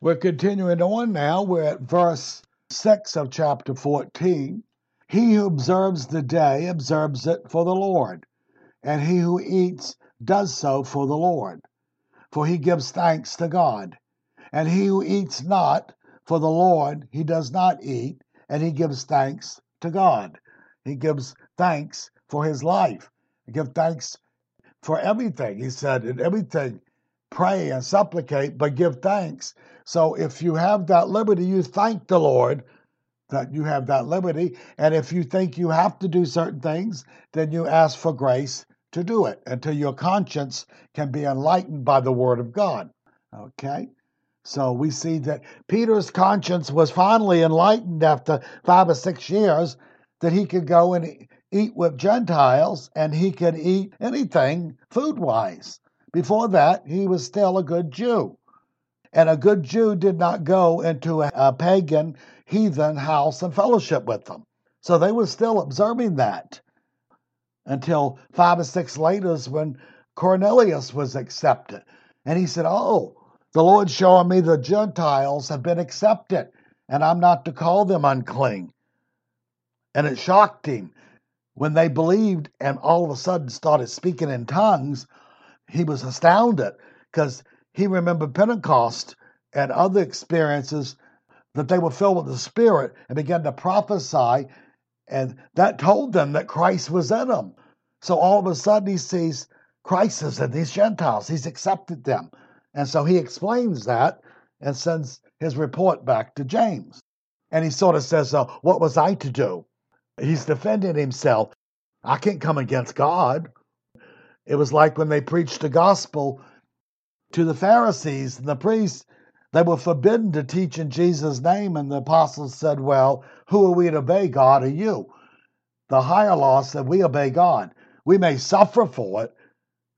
We're continuing on now. We're at verse 6 of chapter 14. He who observes the day observes it for the Lord, and he who eats does so for the Lord, for he gives thanks to God. And he who eats not for the Lord, he does not eat, and he gives thanks to God. He gives thanks for his life. He gives thanks for everything. He said, in everything, pray and supplicate, but give thanks. So if you have that liberty, you thank the Lord that you have that liberty. And if you think you have to do certain things, then you ask for grace to do it until your conscience can be enlightened by the Word of God. Okay? So we see that Peter's conscience was finally enlightened after five or six years that he could go and eat with Gentiles and he could eat anything food wise. Before that, he was still a good Jew. And a good Jew did not go into a, pagan heathen house and fellowship with them. So they were still observing that until five or six later when Cornelius was accepted. And he said, Oh, the Lord's showing me the Gentiles have been accepted, and I'm not to call them unclean. And it shocked him when they believed and all of a sudden started speaking in tongues. He was astounded because he remembered Pentecost and other experiences that they were filled with the Spirit and began to prophesy, and that told them that Christ was in them. So all of a sudden he sees Christ is in these Gentiles. He's accepted them. And so he explains that and sends his report back to James. And he sort of says, uh, What was I to do? He's defending himself. I can't come against God. It was like when they preached the gospel to the Pharisees and the priests they were forbidden to teach in Jesus' name, and the apostles said, Well, who are we to obey, God or you? The higher law said we obey God. We may suffer for it,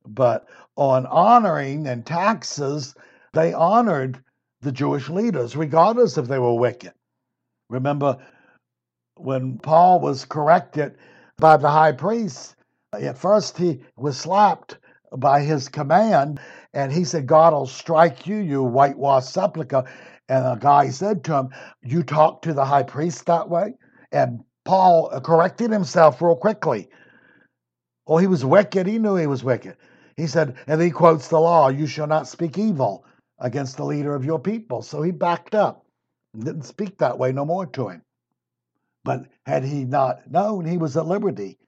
but on honoring and taxes, they honored the Jewish leaders, regardless if they were wicked. Remember when Paul was corrected by the high priest, at first he was slapped by his command, and he said, God will strike you, you whitewashed sepulchre. And a guy said to him, You talk to the high priest that way? And Paul corrected himself real quickly. Well, he was wicked. He knew he was wicked. He said, and he quotes the law, You shall not speak evil against the leader of your people. So he backed up and didn't speak that way no more to him. But had he not known, he was at liberty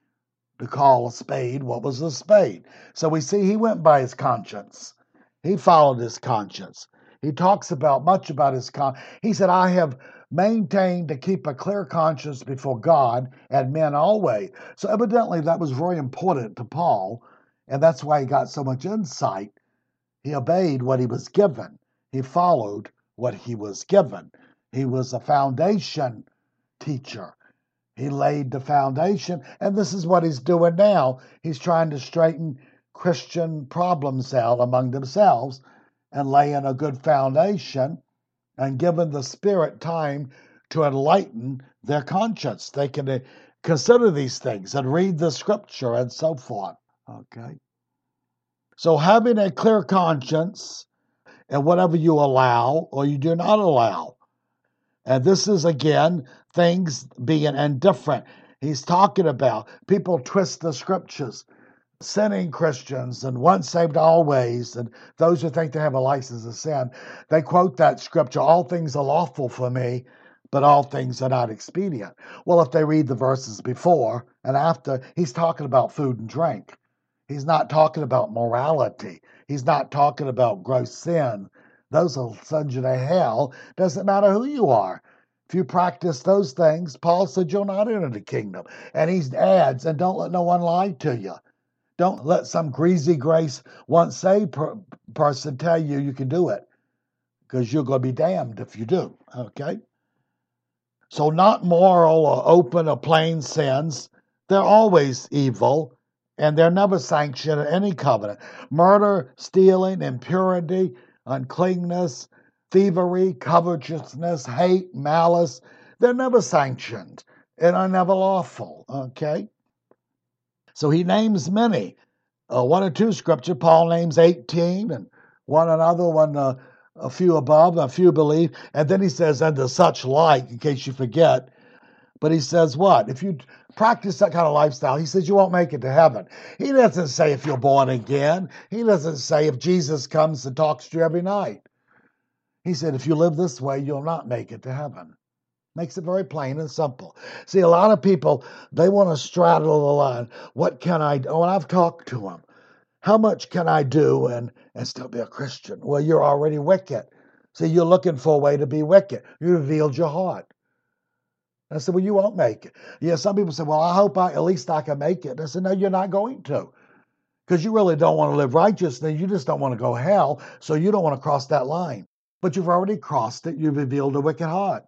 to call a spade what was a spade. So we see he went by his conscience. He followed his conscience. He talks about much about his con. He said, "I have maintained to keep a clear conscience before God and men always." So evidently that was very important to Paul, and that's why he got so much insight. He obeyed what he was given. He followed what he was given. He was a foundation teacher. He laid the foundation, and this is what he's doing now. He's trying to straighten Christian problems out among themselves and laying a good foundation and giving the Spirit time to enlighten their conscience. They can uh, consider these things and read the scripture and so forth. Okay. So, having a clear conscience and whatever you allow or you do not allow. And this is again things being indifferent. He's talking about people twist the scriptures, sinning Christians and once saved always, and those who think they have a license to sin. They quote that scripture, all things are lawful for me, but all things are not expedient. Well, if they read the verses before and after, he's talking about food and drink. He's not talking about morality. He's not talking about gross sin. Those will send you to hell. Doesn't matter who you are. If you practice those things, Paul said you'll not enter the kingdom. And he adds, and don't let no one lie to you. Don't let some greasy grace once saved per- person tell you you can do it, because you're going to be damned if you do. Okay? So, not moral or open or plain sins. They're always evil, and they're never sanctioned in any covenant. Murder, stealing, impurity, uncleanness, thievery, covetousness, hate, malice. They're never sanctioned and are never lawful. Okay? So he names many. Uh, one or two scripture, Paul names 18, and one another one, uh, a few above, a few believe. And then he says, and such like, in case you forget. But he says what? If you practice that kind of lifestyle, he says you won't make it to heaven. He doesn't say if you're born again. He doesn't say if Jesus comes and talks to you every night. He said if you live this way, you'll not make it to heaven. Makes it very plain and simple. See, a lot of people, they want to straddle the line. What can I do? And I've talked to them. How much can I do and, and still be a Christian? Well, you're already wicked. See, you're looking for a way to be wicked. You revealed your heart. I said, Well, you won't make it. Yeah, some people say, Well, I hope I at least I can make it. I said, No, you're not going to. Because you really don't want to live righteous, righteously. You just don't want to go hell. So you don't want to cross that line. But you've already crossed it. You've revealed a wicked heart.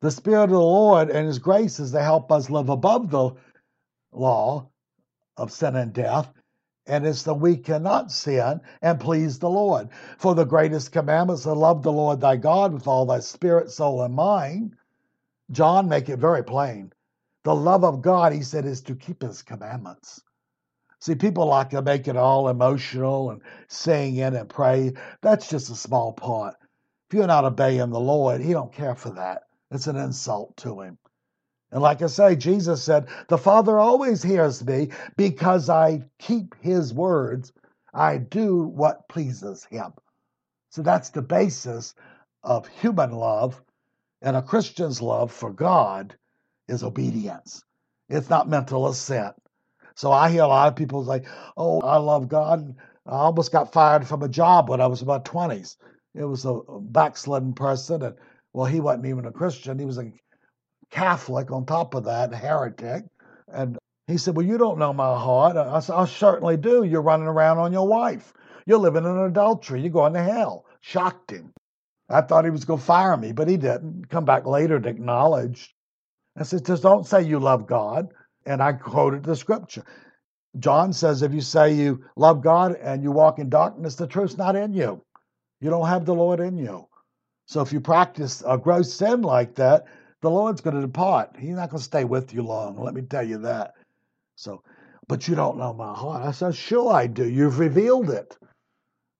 The Spirit of the Lord and His grace is to help us live above the law of sin and death. And it's that we cannot sin and please the Lord. For the greatest commandments to love the Lord thy God with all thy spirit, soul, and mind. John make it very plain. The love of God, he said, is to keep his commandments. See, people like to make it all emotional and sing in and pray. That's just a small part. If you're not obeying the Lord, he don't care for that. It's an insult to him. And like I say, Jesus said, The Father always hears me because I keep his words. I do what pleases him. So that's the basis of human love. And a Christian's love for God is obedience. It's not mental assent. So I hear a lot of people say, Oh, I love God. I almost got fired from a job when I was about 20s. It was a backslidden person, and well, he wasn't even a Christian. He was a Catholic on top of that, heretic. And he said, Well, you don't know my heart. I said, I certainly do. You're running around on your wife. You're living in adultery. You're going to hell. Shocked him. I thought he was going to fire me, but he didn't. Come back later to acknowledge. I said, Just don't say you love God. And I quoted the scripture. John says, If you say you love God and you walk in darkness, the truth's not in you. You don't have the Lord in you. So if you practice a gross sin like that, the Lord's going to depart. He's not going to stay with you long. Let me tell you that. So, but you don't know my heart. I said, sure I do. You've revealed it.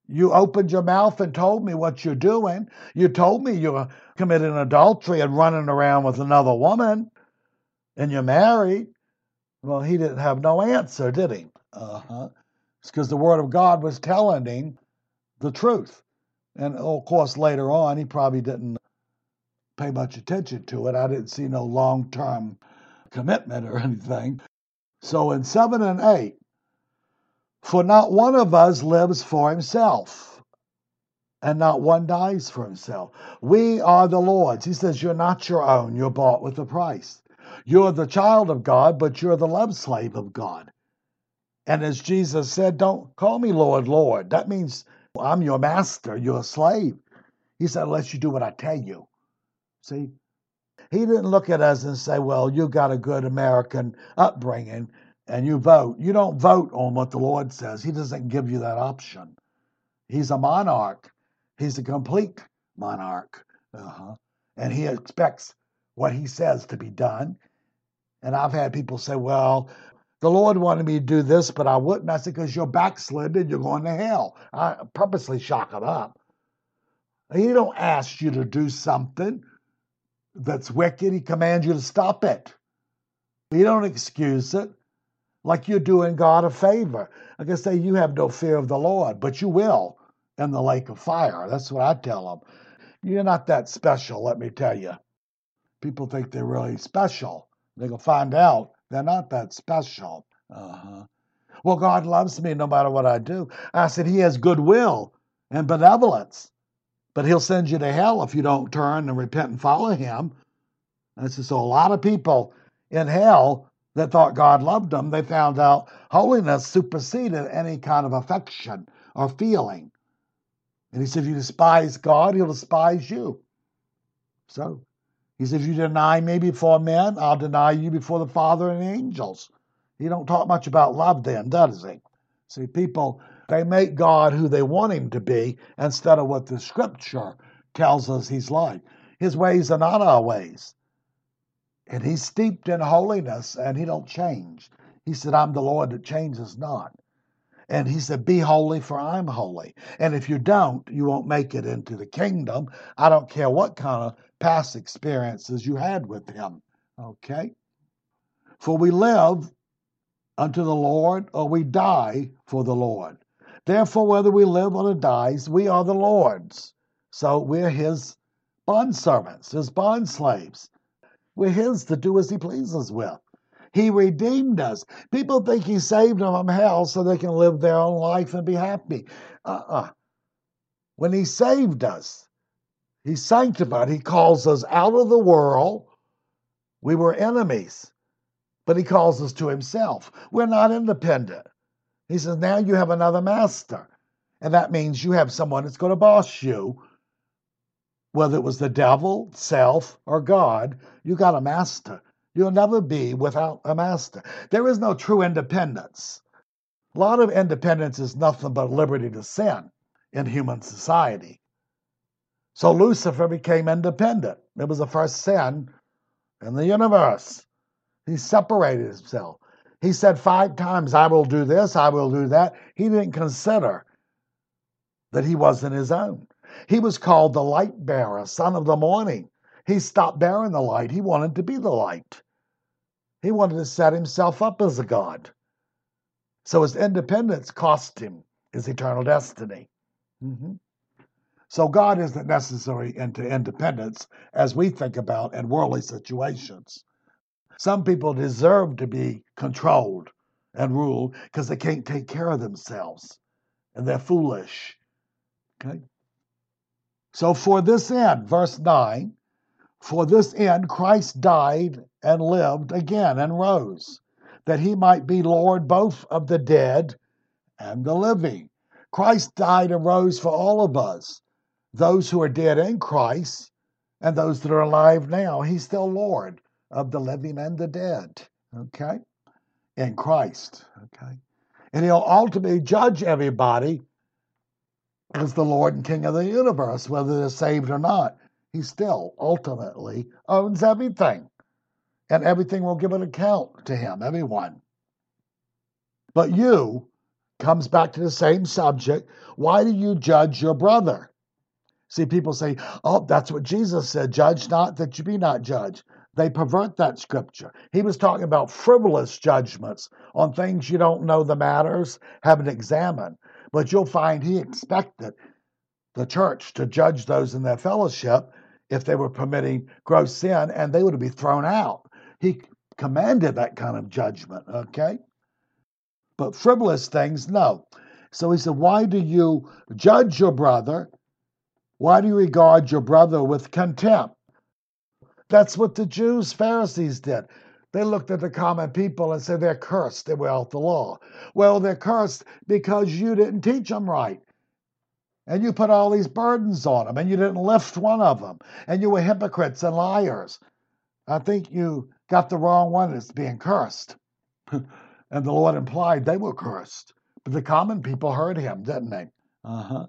You opened your mouth and told me what you're doing. You told me you're committing adultery and running around with another woman, and you're married. Well, he didn't have no answer, did he? Uh huh. It's because the Word of God was telling him the truth. And of course, later on, he probably didn't pay much attention to it. I didn't see no long term commitment or anything. So in 7 and 8, for not one of us lives for himself, and not one dies for himself. We are the Lord's. He says, You're not your own, you're bought with a price. You're the child of God, but you're the love slave of God. And as Jesus said, Don't call me Lord, Lord. That means I'm your master, you're a slave. He said, unless you do what I tell you. See? He didn't look at us and say, well, you got a good American upbringing and you vote. You don't vote on what the Lord says. He doesn't give you that option. He's a monarch. He's a complete monarch. Uh-huh. And he expects what he says to be done. And I've had people say, well, the Lord wanted me to do this, but I wouldn't. I said, because you're backslidden, you're going to hell. I purposely shock them up. He don't ask you to do something that's wicked. He commands you to stop it. He don't excuse it like you're doing God a favor. Like I say, you have no fear of the Lord, but you will in the lake of fire. That's what I tell them. You're not that special, let me tell you. People think they're really special. They're going to find out they're not that special. Uh-huh. Well, God loves me no matter what I do. I said, He has goodwill and benevolence, but He'll send you to hell if you don't turn and repent and follow Him. And I said, so a lot of people in hell that thought God loved them, they found out holiness superseded any kind of affection or feeling. And he said, if you despise God, he'll despise you. So he said, if you deny me before men, I'll deny you before the Father and the angels. He don't talk much about love then, does he? See, people, they make God who they want him to be instead of what the scripture tells us he's like. His ways are not our ways. And he's steeped in holiness and he don't change. He said, I'm the Lord that changes not. And he said, Be holy, for I'm holy. And if you don't, you won't make it into the kingdom. I don't care what kind of past experiences you had with him. Okay? For we live unto the Lord, or we die for the Lord. Therefore, whether we live or die, we are the Lord's. So we're his bondservants, his bond slaves. We're his to do as he pleases with. He redeemed us. People think he saved them from hell so they can live their own life and be happy. Uh uh-uh. uh When he saved us, he sanctified, he calls us out of the world. We were enemies, but he calls us to himself. We're not independent. He says, now you have another master. And that means you have someone that's going to boss you whether it was the devil, self, or God, you got a master. You'll never be without a master. There is no true independence. A lot of independence is nothing but liberty to sin in human society. So Lucifer became independent. It was the first sin in the universe. He separated himself. He said five times, I will do this, I will do that. He didn't consider that he wasn't his own. He was called the light bearer, son of the morning. He stopped bearing the light. He wanted to be the light. He wanted to set himself up as a God. So his independence cost him his eternal destiny. Mm-hmm. So God isn't necessary into independence as we think about in worldly situations. Some people deserve to be controlled and ruled because they can't take care of themselves and they're foolish. Okay? So, for this end, verse 9, for this end Christ died and lived again and rose, that he might be Lord both of the dead and the living. Christ died and rose for all of us, those who are dead in Christ and those that are alive now. He's still Lord of the living and the dead. Okay? In Christ. Okay? And he'll ultimately judge everybody as the Lord and King of the universe, whether they're saved or not. He still ultimately owns everything, and everything will give an account to him, everyone. But you comes back to the same subject. Why do you judge your brother? See, people say, oh, that's what Jesus said judge not that you be not judged. They pervert that scripture. He was talking about frivolous judgments on things you don't know the matters, haven't examined. But you'll find he expected the church to judge those in their fellowship if they were permitting gross sin, and they would be thrown out. He commanded that kind of judgment, okay? But frivolous things, no. So he said, Why do you judge your brother? Why do you regard your brother with contempt? That's what the Jews, Pharisees did. They looked at the common people and said they're cursed. They were out the law. Well, they're cursed because you didn't teach them right. And you put all these burdens on them and you didn't lift one of them. And you were hypocrites and liars. I think you got the wrong one as being cursed. and the Lord implied they were cursed. But the common people heard him, didn't they? Uh huh.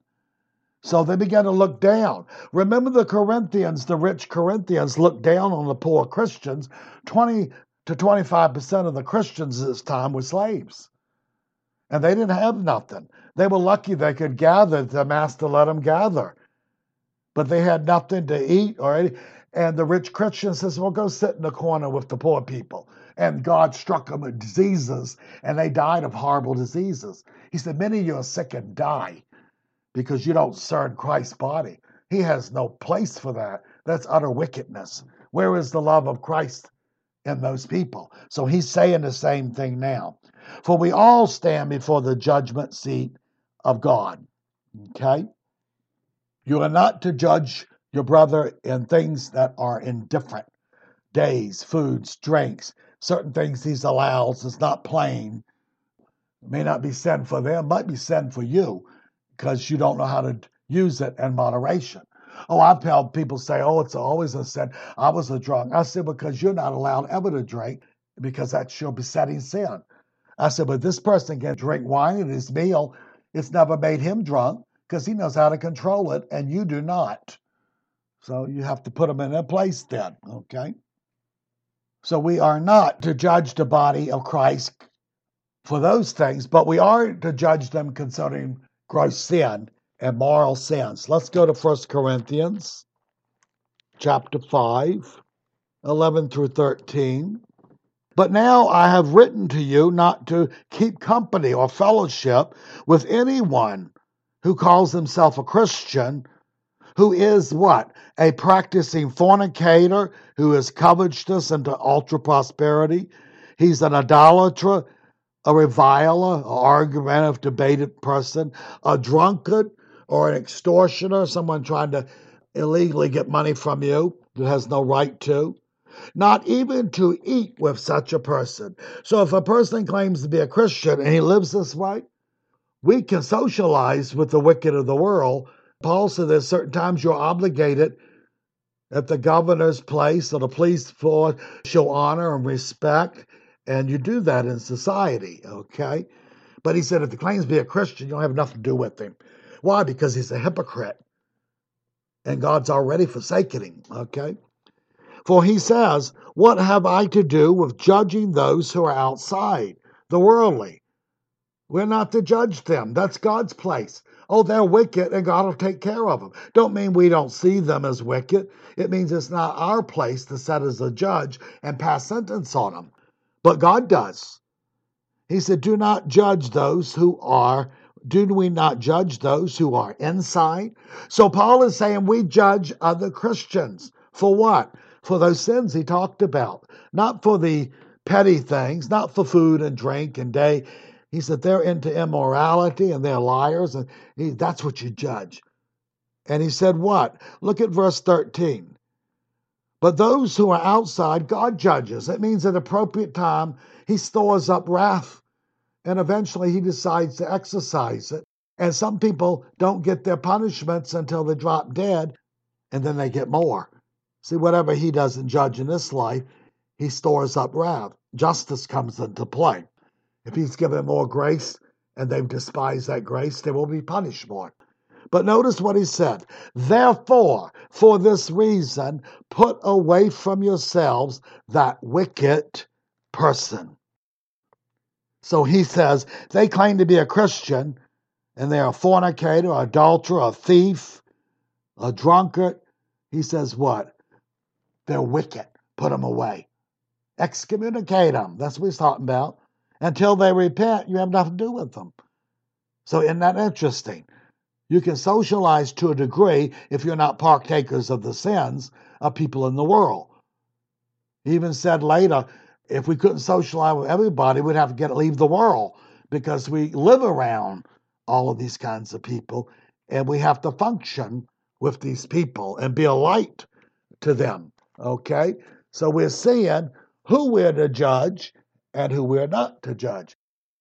So they began to look down. Remember the Corinthians, the rich Corinthians looked down on the poor Christians. 20 to 25% of the Christians this time were slaves. And they didn't have nothing. They were lucky they could gather, the master let them gather. But they had nothing to eat or and the rich Christian says, Well, go sit in the corner with the poor people. And God struck them with diseases, and they died of horrible diseases. He said, Many of you are sick and die because you don't serve Christ's body. He has no place for that. That's utter wickedness. Where is the love of Christ in those people. So he's saying the same thing now. For we all stand before the judgment seat of God. Okay? You are not to judge your brother in things that are indifferent days, foods, drinks, certain things he allows It's not plain. It may not be sin for them, might be sin for you because you don't know how to use it in moderation. Oh, I've had people say, oh, it's always a sin. I was a drunk. I said, because you're not allowed ever to drink because that's your besetting sin. I said, but this person can drink wine at his meal. It's never made him drunk because he knows how to control it, and you do not. So you have to put him in a place then, okay? So we are not to judge the body of Christ for those things, but we are to judge them concerning gross sin and moral sense. Let's go to 1 Corinthians chapter 5, 11 through 13. But now I have written to you not to keep company or fellowship with anyone who calls himself a Christian, who is what? A practicing fornicator, who is covetous into ultra prosperity. He's an idolater, a reviler, an argumentative, debated person, a drunkard, or an extortioner, someone trying to illegally get money from you that has no right to not even to eat with such a person. So if a person claims to be a Christian and he lives this way, we can socialize with the wicked of the world. Paul said there's certain times you're obligated at the governor's place or the police force show honor and respect, and you do that in society, okay? But he said if he claims be a Christian, you don't have nothing to do with him. Why? Because he's a hypocrite. And God's already forsaken him, okay? For he says, What have I to do with judging those who are outside, the worldly? We're not to judge them. That's God's place. Oh, they're wicked and God will take care of them. Don't mean we don't see them as wicked. It means it's not our place to set as a judge and pass sentence on them. But God does. He said, Do not judge those who are, do we not judge those who are inside? So Paul is saying we judge other Christians. For what? for those sins he talked about, not for the petty things, not for food and drink and day. He said they're into immorality and they're liars, and he, that's what you judge. And he said, What? Look at verse 13. But those who are outside, God judges. It means at appropriate time, he stores up wrath, and eventually he decides to exercise it. And some people don't get their punishments until they drop dead, and then they get more. See, whatever he doesn't judge in this life, he stores up wrath. Justice comes into play. If he's given more grace and they've despised that grace, they will be punished more. But notice what he said. Therefore, for this reason, put away from yourselves that wicked person. So he says they claim to be a Christian and they're a fornicator, adulterer, a thief, a drunkard. He says what? They're wicked. Put them away. Excommunicate them. That's what he's talking about. Until they repent, you have nothing to do with them. So, isn't that interesting? You can socialize to a degree if you're not partakers of the sins of people in the world. He even said later, if we couldn't socialize with everybody, we'd have to get leave the world because we live around all of these kinds of people and we have to function with these people and be a light to them. Okay? So we're seeing who we're to judge and who we're not to judge.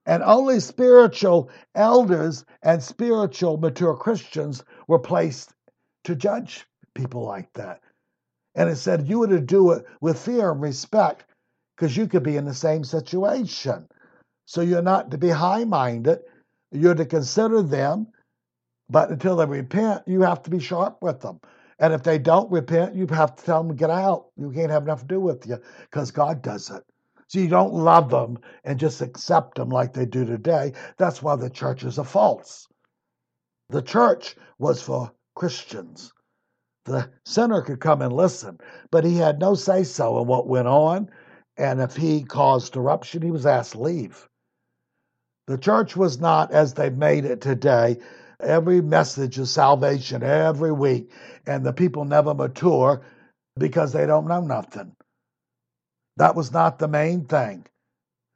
And only spiritual elders and spiritual mature Christians were placed to judge people like that. And it said you were to do it with fear and respect because you could be in the same situation. So you're not to be high minded, you're to consider them, but until they repent, you have to be sharp with them. And if they don't repent, you have to tell them get out. You can't have enough to do with you because God does it. So you don't love them and just accept them like they do today. That's why the churches are false. The church was for Christians. The sinner could come and listen, but he had no say so in what went on. And if he caused eruption, he was asked to leave. The church was not as they've made it today every message of salvation every week, and the people never mature because they don't know nothing. That was not the main thing.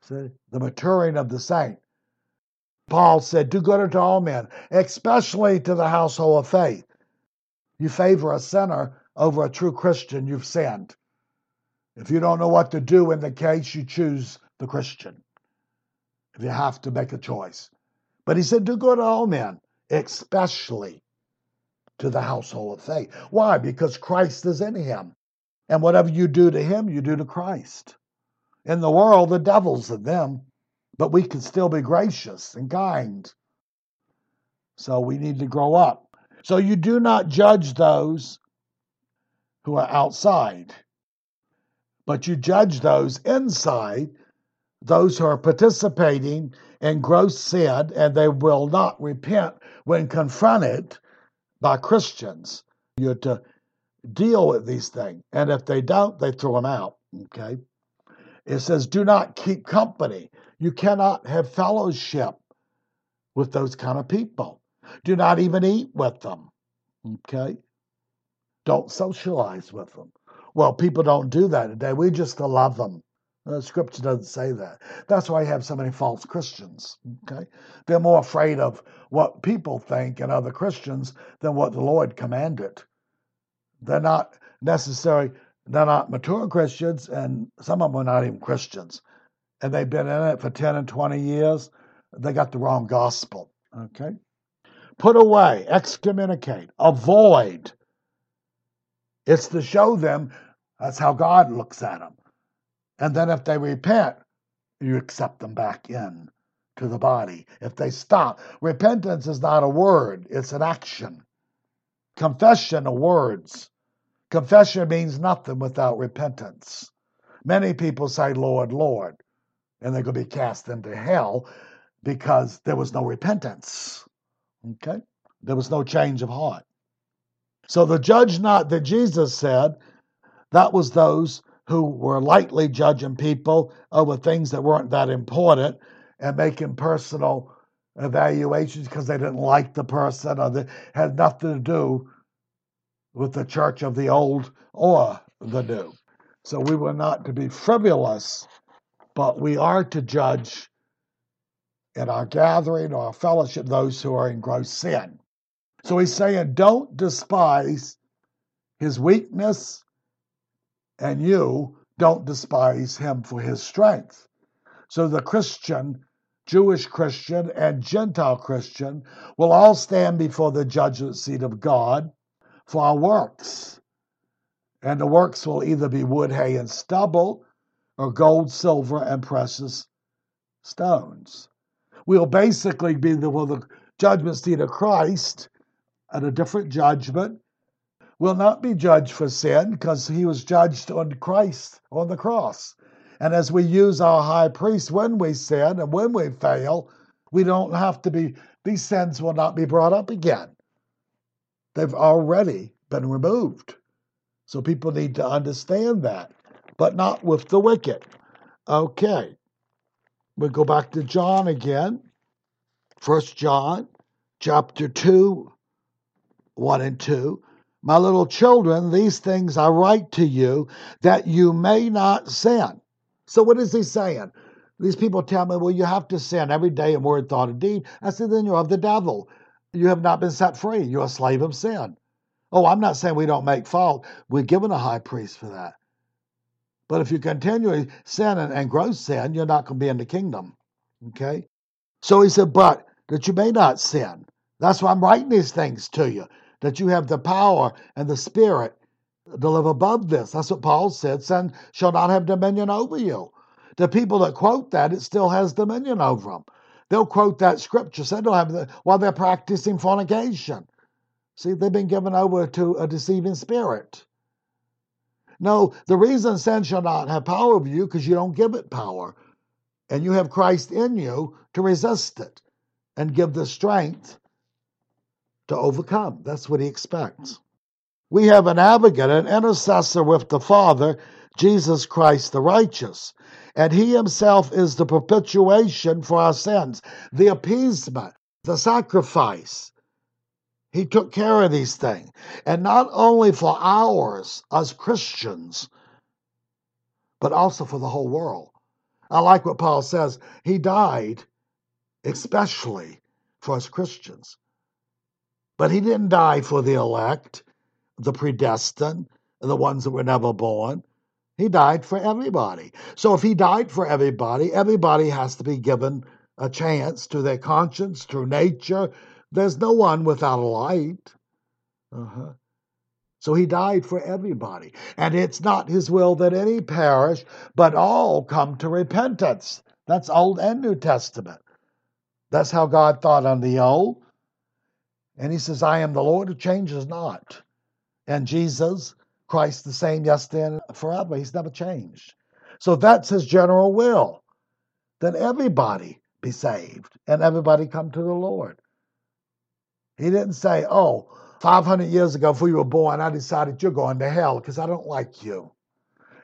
See, the maturing of the saint. Paul said, Do good unto all men, especially to the household of faith. You favor a sinner over a true Christian, you've sinned. If you don't know what to do in the case, you choose the Christian. If you have to make a choice. But he said, Do good to all men, especially to the household of faith. Why? Because Christ is in him. And whatever you do to him, you do to Christ. In the world, the devil's in them, but we can still be gracious and kind. So we need to grow up. So you do not judge those who are outside, but you judge those inside those who are participating in gross sin and they will not repent when confronted by Christians. You're to deal with these things. And if they don't, they throw them out. Okay. It says, do not keep company. You cannot have fellowship with those kind of people. Do not even eat with them. Okay. Don't socialize with them. Well, people don't do that today. We just love them. The scripture doesn't say that. That's why you have so many false Christians. Okay, they're more afraid of what people think and other Christians than what the Lord commanded. They're not necessarily they're not mature Christians, and some of them are not even Christians, and they've been in it for ten and twenty years. They got the wrong gospel. Okay, put away, excommunicate, avoid. It's to show them that's how God looks at them. And then if they repent, you accept them back in to the body. If they stop, repentance is not a word, it's an action. Confession are words. Confession means nothing without repentance. Many people say, Lord, Lord, and they're going to be cast into hell because there was no repentance. Okay? There was no change of heart. So the judge not that Jesus said, that was those who were lightly judging people over things that weren't that important and making personal evaluations because they didn't like the person or they had nothing to do with the church of the old or the new. So we were not to be frivolous, but we are to judge in our gathering or our fellowship those who are in gross sin. So he's saying, don't despise his weakness and you don't despise him for his strength. So the Christian, Jewish Christian, and Gentile Christian will all stand before the judgment seat of God for our works. And the works will either be wood, hay, and stubble, or gold, silver, and precious stones. We'll basically be before the judgment seat of Christ at a different judgment will not be judged for sin because he was judged on Christ on the cross. And as we use our high priest when we sin and when we fail, we don't have to be, these sins will not be brought up again. They've already been removed. So people need to understand that, but not with the wicked. Okay. We go back to John again. First John chapter 2, 1 and 2. My little children, these things I write to you that you may not sin. So, what is he saying? These people tell me, well, you have to sin every day in word, thought, and deed. I said, then you're of the devil. You have not been set free. You're a slave of sin. Oh, I'm not saying we don't make fault. We're given a high priest for that. But if you continually sin and, and grow sin, you're not going to be in the kingdom. Okay? So he said, but that you may not sin. That's why I'm writing these things to you that you have the power and the spirit to live above this. That's what Paul said sin shall not have dominion over you. The people that quote that, it still has dominion over them. They'll quote that scripture, say don't have the, while they're practicing fornication. See, they've been given over to a deceiving spirit. No, the reason sin shall not have power over you because you don't give it power. And you have Christ in you to resist it and give the strength to overcome. That's what he expects. Mm. We have an advocate, an intercessor with the Father, Jesus Christ the righteous. And he himself is the propitiation for our sins, the appeasement, the sacrifice. He took care of these things. And not only for ours as Christians, but also for the whole world. I like what Paul says. He died especially for us Christians. But he didn't die for the elect, the predestined, the ones that were never born. He died for everybody. So if he died for everybody, everybody has to be given a chance to their conscience, to nature. There's no one without a light. Uh-huh. So he died for everybody. And it's not his will that any perish, but all come to repentance. That's Old and New Testament. That's how God thought on the old. And he says, I am the Lord who changes not. And Jesus, Christ the same yesterday and forever. He's never changed. So that's his general will. then everybody be saved and everybody come to the Lord. He didn't say, Oh, 500 years ago, before you were born, I decided you're going to hell because I don't like you.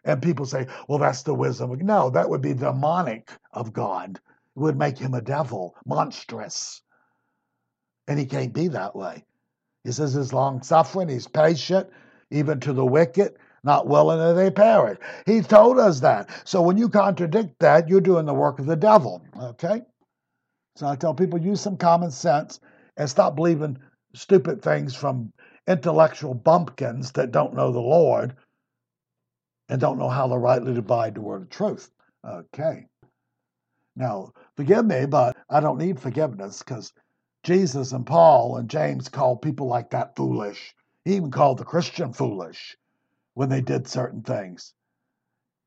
And people say, Well, that's the wisdom. No, that would be demonic of God. It would make him a devil, monstrous. And he can't be that way. He says he's long suffering, he's patient, even to the wicked, not willing that they perish. He told us that. So when you contradict that, you're doing the work of the devil. Okay? So I tell people use some common sense and stop believing stupid things from intellectual bumpkins that don't know the Lord and don't know how to rightly divide the word of truth. Okay. Now, forgive me, but I don't need forgiveness because Jesus and Paul and James called people like that foolish. He even called the Christian foolish when they did certain things.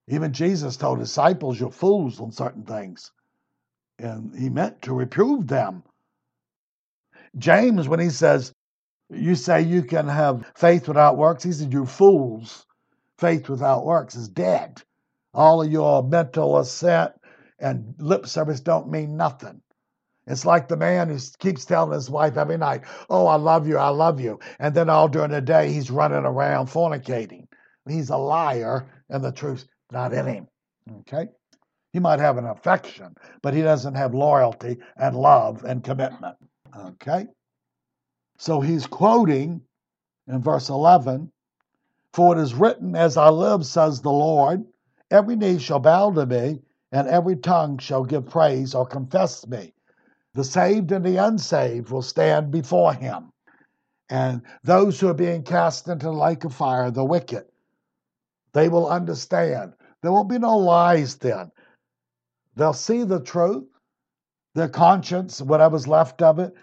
Even Jesus told disciples, You're fools on certain things. And he meant to reprove them. James, when he says, You say you can have faith without works, he said, You fools. Faith without works is dead. All of your mental assent and lip service don't mean nothing. It's like the man who keeps telling his wife every night, Oh, I love you, I love you. And then all during the day, he's running around fornicating. He's a liar, and the truth's not in him. Okay? He might have an affection, but he doesn't have loyalty and love and commitment. Okay? So he's quoting in verse 11 For it is written, As I live, says the Lord, every knee shall bow to me, and every tongue shall give praise or confess me. The saved and the unsaved will stand before him. And those who are being cast into the lake of fire, the wicked, they will understand. There won't be no lies then. They'll see the truth, their conscience, whatever's left of it,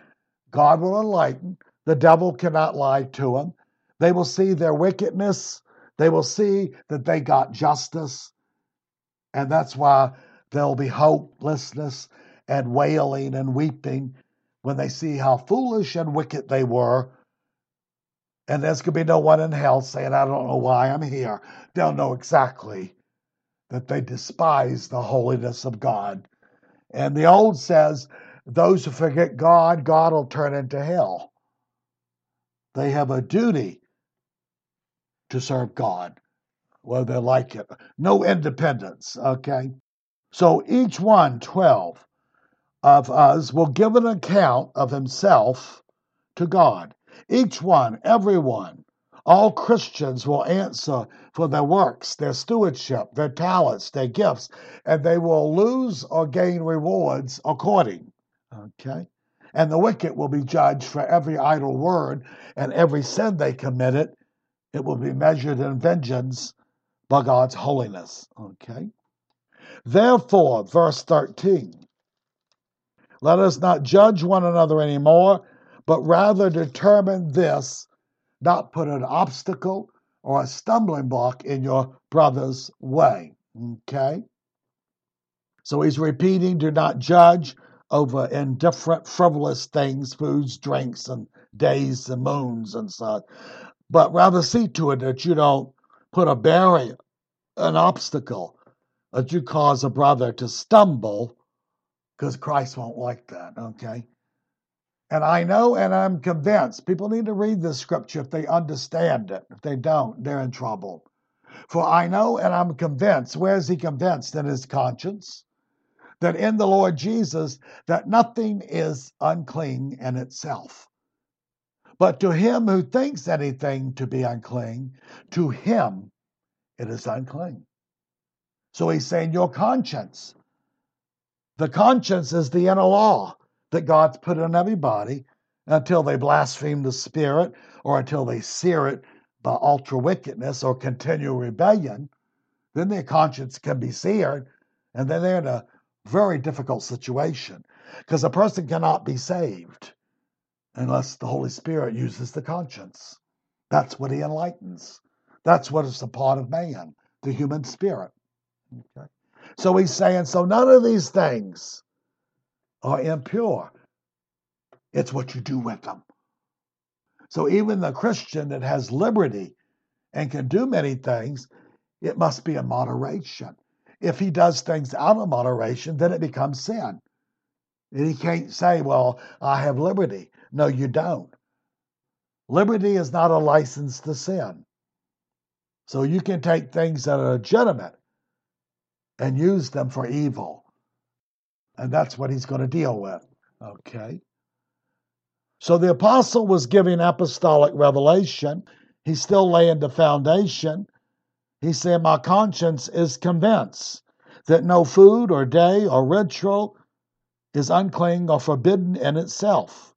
God will enlighten. The devil cannot lie to them. They will see their wickedness. They will see that they got justice. And that's why there'll be hopelessness and wailing and weeping when they see how foolish and wicked they were. And there's going to be no one in hell saying, I don't know why I'm here. They'll know exactly that they despise the holiness of God. And the old says, those who forget God, God will turn into hell. They have a duty to serve God, whether they like it. No independence, okay? So each one, 12, of us will give an account of himself to God. Each one, everyone, all Christians will answer for their works, their stewardship, their talents, their gifts, and they will lose or gain rewards according. Okay? And the wicked will be judged for every idle word and every sin they committed. It will be measured in vengeance by God's holiness. Okay? Therefore, verse 13 let us not judge one another anymore, but rather determine this, not put an obstacle or a stumbling block in your brother's way. Okay? So he's repeating do not judge over indifferent, frivolous things, foods, drinks, and days and moons and such, but rather see to it that you don't put a barrier, an obstacle, that you cause a brother to stumble because Christ won't like that, okay? And I know and I'm convinced people need to read this scripture if they understand it. If they don't, they're in trouble. For I know and I'm convinced, where is he convinced? In his conscience, that in the Lord Jesus, that nothing is unclean in itself. But to him who thinks anything to be unclean, to him it is unclean. So he's saying, Your conscience the conscience is the inner law that God's put in everybody until they blaspheme the Spirit or until they sear it by ultra wickedness or continual rebellion. Then their conscience can be seared, and then they're in a very difficult situation because a person cannot be saved unless the Holy Spirit uses the conscience. That's what He enlightens. That's what is a part of man, the human spirit. Okay. So he's saying, so none of these things are impure. It's what you do with them. So even the Christian that has liberty and can do many things, it must be in moderation. if he does things out of moderation, then it becomes sin. And he can't say, Well, I have liberty. No, you don't. Liberty is not a license to sin. So you can take things that are legitimate and use them for evil. And that's what he's going to deal with. Okay. So the apostle was giving apostolic revelation. He's still laying the foundation. He said, My conscience is convinced that no food or day or ritual is unclean or forbidden in itself.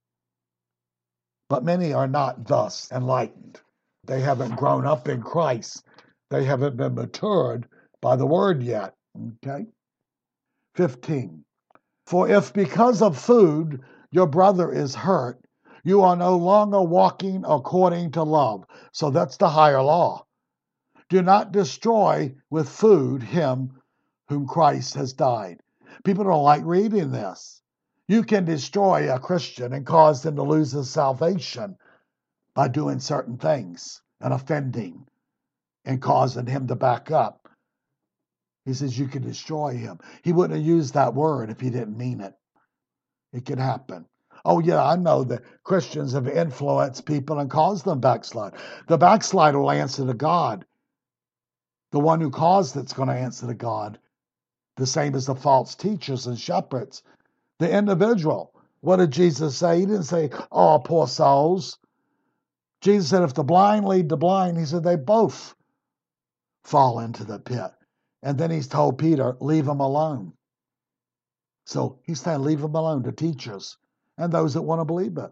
But many are not thus enlightened. They haven't grown up in Christ. They haven't been matured by the word yet. Okay? 15. For if because of food your brother is hurt, you are no longer walking according to love. So that's the higher law. Do not destroy with food him whom Christ has died. People don't like reading this. You can destroy a Christian and cause them to lose his salvation by doing certain things and offending and causing him to back up. He says you can destroy him. He wouldn't have used that word if he didn't mean it. It could happen. Oh, yeah, I know that Christians have influenced people and caused them backslide. The backslider will answer to God. The one who caused it's going to answer to God. The same as the false teachers and shepherds. The individual. What did Jesus say? He didn't say, oh, poor souls. Jesus said, if the blind lead the blind, he said, they both fall into the pit. And then he's told Peter, leave them alone. So he's saying, leave them alone, the teachers and those that want to believe it.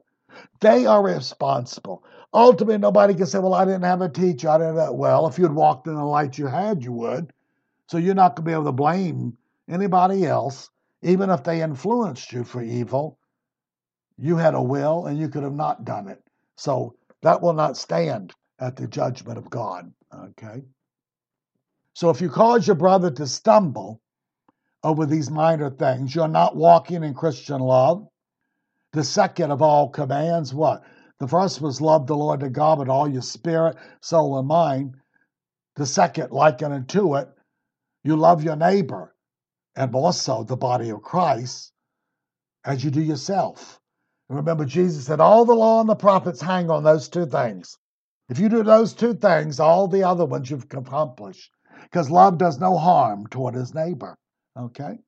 They are responsible. Ultimately, nobody can say, well, I didn't have a teacher. I didn't have Well, if you'd walked in the light you had, you would. So you're not going to be able to blame anybody else, even if they influenced you for evil. You had a will and you could have not done it. So that will not stand at the judgment of God. Okay? So if you cause your brother to stumble over these minor things, you're not walking in Christian love. The second of all commands, what? The first was love the Lord the God with all your spirit, soul, and mind. The second, likened unto it, you love your neighbor and also the body of Christ as you do yourself. And remember, Jesus said, All the law and the prophets hang on those two things. If you do those two things, all the other ones you've accomplished. Because love does no harm toward his neighbor. Okay?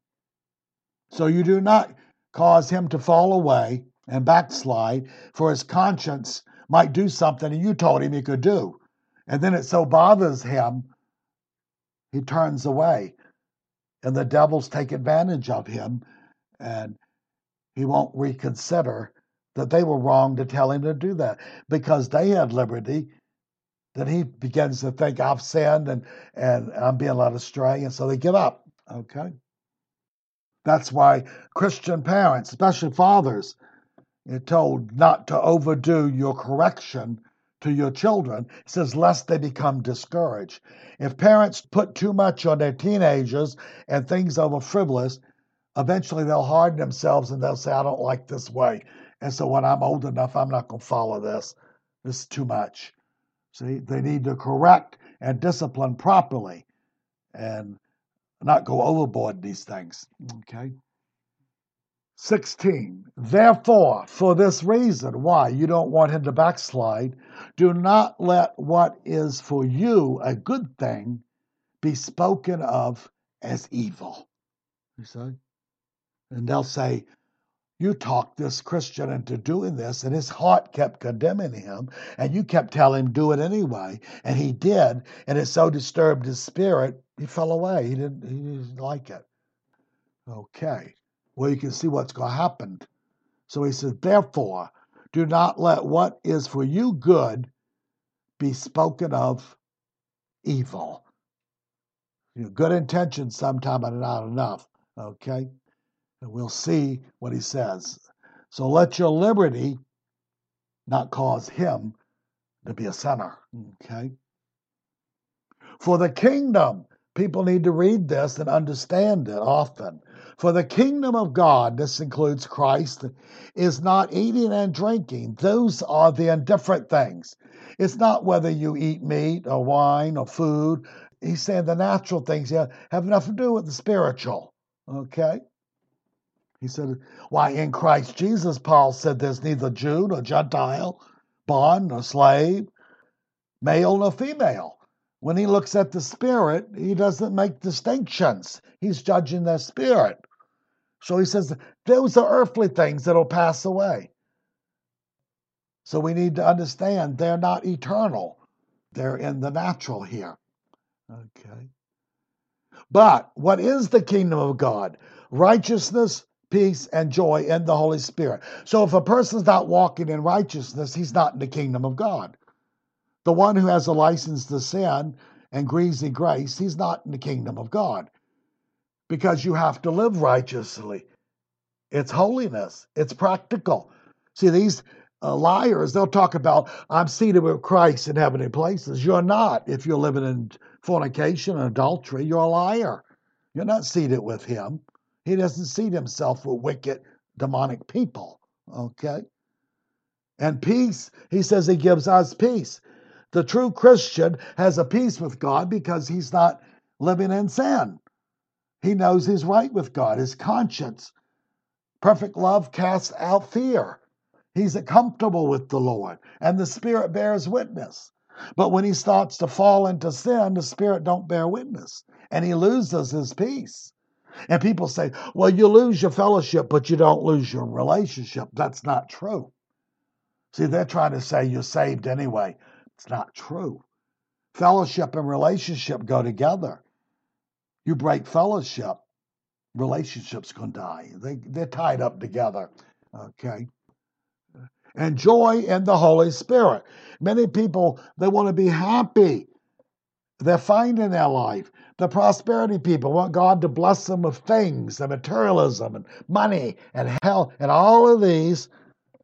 So you do not cause him to fall away and backslide, for his conscience might do something and you told him he could do. And then it so bothers him, he turns away. And the devils take advantage of him, and he won't reconsider that they were wrong to tell him to do that because they had liberty. Then he begins to think I've sinned and, and I'm being led astray, and so they give up. Okay. That's why Christian parents, especially fathers, are told not to overdo your correction to your children. It says, lest they become discouraged. If parents put too much on their teenagers and things over frivolous, eventually they'll harden themselves and they'll say, I don't like this way. And so when I'm old enough, I'm not going to follow this. This is too much. See, they need to correct and discipline properly. And not go overboard these things. Okay. 16. Therefore, for this reason, why you don't want him to backslide, do not let what is for you a good thing be spoken of as evil. You see? And they'll say, you talked this Christian into doing this, and his heart kept condemning him, and you kept telling him do it anyway, and he did, and it so disturbed his spirit, he fell away. He didn't, he didn't like it. Okay, well, you can see what's going to happen. So he says, therefore, do not let what is for you good be spoken of evil. You good intentions sometimes are not enough. Okay. And we'll see what he says. So let your liberty not cause him to be a sinner. Okay? For the kingdom, people need to read this and understand it often. For the kingdom of God, this includes Christ, is not eating and drinking. Those are the indifferent things. It's not whether you eat meat or wine or food. he's saying the natural things have nothing to do with the spiritual. Okay? He said, Why, in Christ Jesus, Paul said there's neither Jew nor Gentile, bond nor slave, male nor female. When he looks at the spirit, he doesn't make distinctions. He's judging their spirit. So he says, those are earthly things that'll pass away. So we need to understand they're not eternal, they're in the natural here. Okay. But what is the kingdom of God? Righteousness, peace, and joy in the Holy Spirit. So if a person's not walking in righteousness, he's not in the kingdom of God. The one who has a license to sin and greasy grace, he's not in the kingdom of God because you have to live righteously. It's holiness, it's practical. See, these uh, liars, they'll talk about, I'm seated with Christ in heavenly places. You're not. If you're living in fornication and adultery, you're a liar. You're not seated with him. He doesn't seat himself with wicked, demonic people. Okay? And peace, he says he gives us peace. The true Christian has a peace with God because he's not living in sin. He knows he's right with God, his conscience. Perfect love casts out fear. He's comfortable with the Lord, and the Spirit bears witness. But when he starts to fall into sin, the Spirit don't bear witness, and he loses his peace. And people say, well, you lose your fellowship, but you don't lose your relationship. That's not true. See, they're trying to say you're saved anyway. It's not true. Fellowship and relationship go together. You break fellowship, relationships can die. They, they're tied up together. Okay. And joy in the Holy Spirit. Many people, they want to be happy. They're finding their life. The prosperity people want God to bless them with things and materialism and money and health and all of these.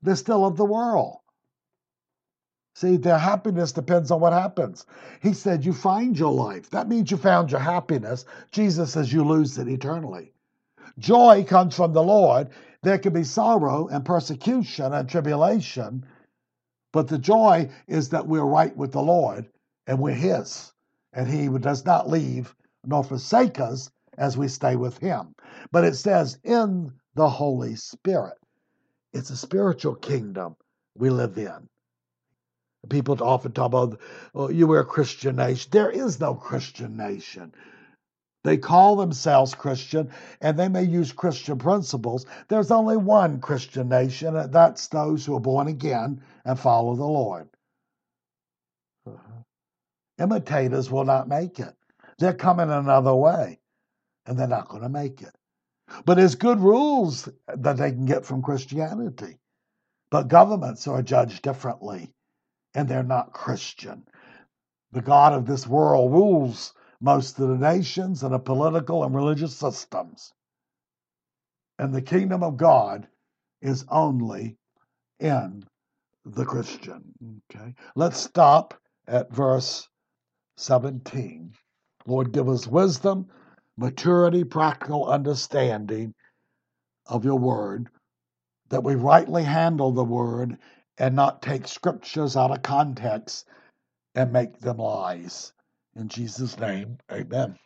They're still of the world. See, their happiness depends on what happens. He said, You find your life. That means you found your happiness. Jesus says you lose it eternally. Joy comes from the Lord. There can be sorrow and persecution and tribulation, but the joy is that we're right with the Lord and we're His. And He does not leave nor forsake us as we stay with Him. But it says, in the Holy Spirit. It's a spiritual kingdom we live in. People often talk about, oh, you were a Christian nation. There is no Christian nation. They call themselves Christian and they may use Christian principles. There's only one Christian nation, and that's those who are born again and follow the Lord. Uh-huh. Imitators will not make it. They're coming another way and they're not going to make it. But there's good rules that they can get from Christianity. But governments are judged differently and they're not Christian. The God of this world rules most of the nations and the political and religious systems. And the kingdom of God is only in the Christian. Okay. Let's stop at verse 17. Lord, give us wisdom, maturity, practical understanding of your word, that we rightly handle the word and not take scriptures out of context and make them lies. In Jesus' name, amen.